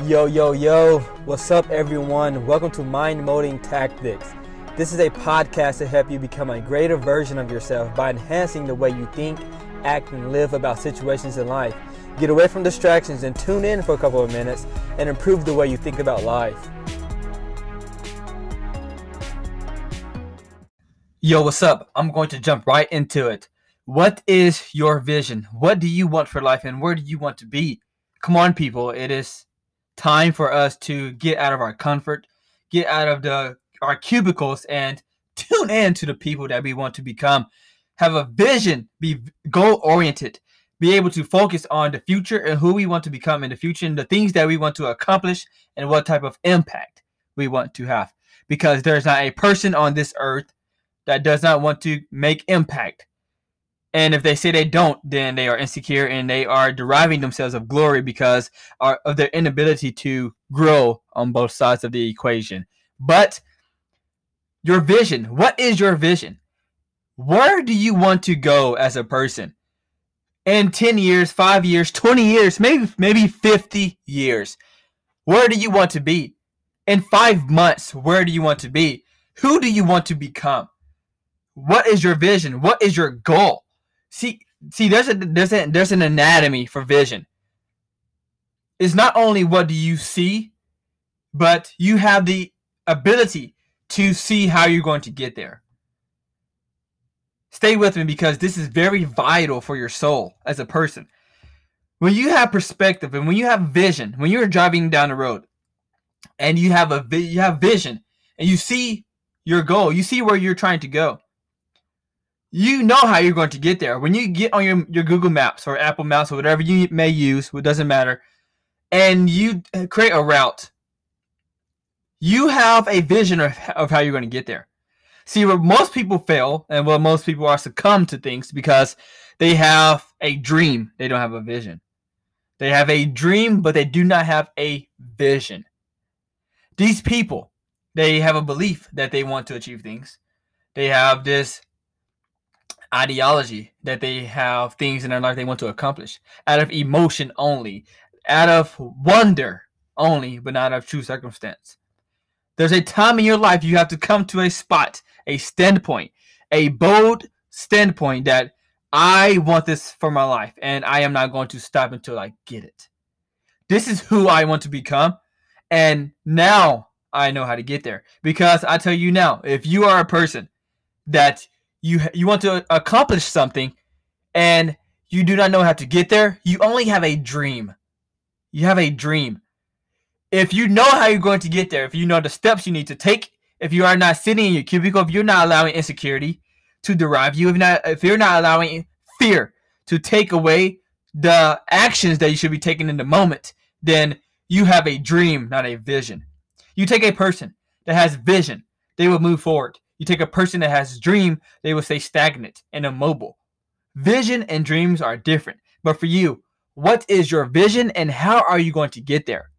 Yo, yo, yo, what's up, everyone? Welcome to Mind Molding Tactics. This is a podcast to help you become a greater version of yourself by enhancing the way you think, act, and live about situations in life. Get away from distractions and tune in for a couple of minutes and improve the way you think about life. Yo, what's up? I'm going to jump right into it. What is your vision? What do you want for life and where do you want to be? Come on, people. It is time for us to get out of our comfort, get out of the our cubicles and tune in to the people that we want to become. Have a vision, be goal oriented, be able to focus on the future and who we want to become in the future and the things that we want to accomplish and what type of impact we want to have. Because there's not a person on this earth that does not want to make impact. And if they say they don't, then they are insecure and they are deriving themselves of glory because of their inability to grow on both sides of the equation. But your vision, what is your vision? Where do you want to go as a person? In 10 years, 5 years, 20 years, maybe maybe 50 years. Where do you want to be? In 5 months, where do you want to be? Who do you want to become? What is your vision? What is your goal? See, see, there's a there's a, there's an anatomy for vision. It's not only what do you see, but you have the ability to see how you're going to get there. Stay with me because this is very vital for your soul as a person. When you have perspective and when you have vision, when you're driving down the road and you have a you have vision and you see your goal, you see where you're trying to go you know how you're going to get there. When you get on your, your Google Maps or Apple Maps or whatever you may use, it doesn't matter, and you uh, create a route, you have a vision of, of how you're going to get there. See, where most people fail and where most people are succumb to things because they have a dream, they don't have a vision. They have a dream, but they do not have a vision. These people, they have a belief that they want to achieve things. They have this ideology that they have things in their life they want to accomplish out of emotion only, out of wonder only, but not of true circumstance. There's a time in your life you have to come to a spot, a standpoint, a bold standpoint that I want this for my life and I am not going to stop until I get it. This is who I want to become. And now I know how to get there. Because I tell you now, if you are a person that you you want to accomplish something and you do not know how to get there, you only have a dream. You have a dream. If you know how you're going to get there, if you know the steps you need to take, if you are not sitting in your cubicle, if you're not allowing insecurity to derive you, if not if you're not allowing fear to take away the actions that you should be taking in the moment, then you have a dream, not a vision. You take a person that has vision, they will move forward. You take a person that has dream, they will stay stagnant and immobile. Vision and dreams are different. But for you, what is your vision and how are you going to get there?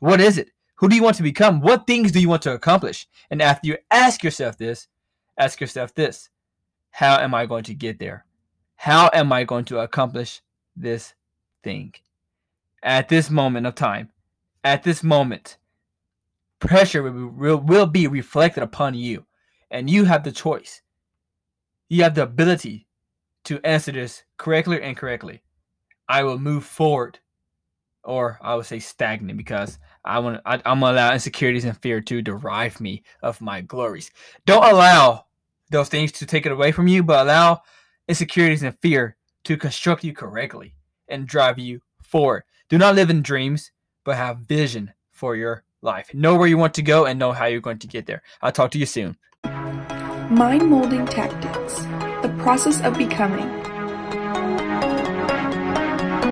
What is it? Who do you want to become? What things do you want to accomplish? And after you ask yourself this, ask yourself this How am I going to get there? How am I going to accomplish this thing? At this moment of time, at this moment, pressure will, will, will be reflected upon you and you have the choice. You have the ability to answer this correctly or incorrectly. I will move forward, or I would say stagnant because I want I, I'm gonna allow insecurities and fear to derive me of my glories. Don't allow those things to take it away from you, but allow insecurities and fear to construct you correctly and drive you forward. Do not live in dreams, but have vision for your life. Know where you want to go and know how you're going to get there. I'll talk to you soon. Mind Molding Tactics The Process of Becoming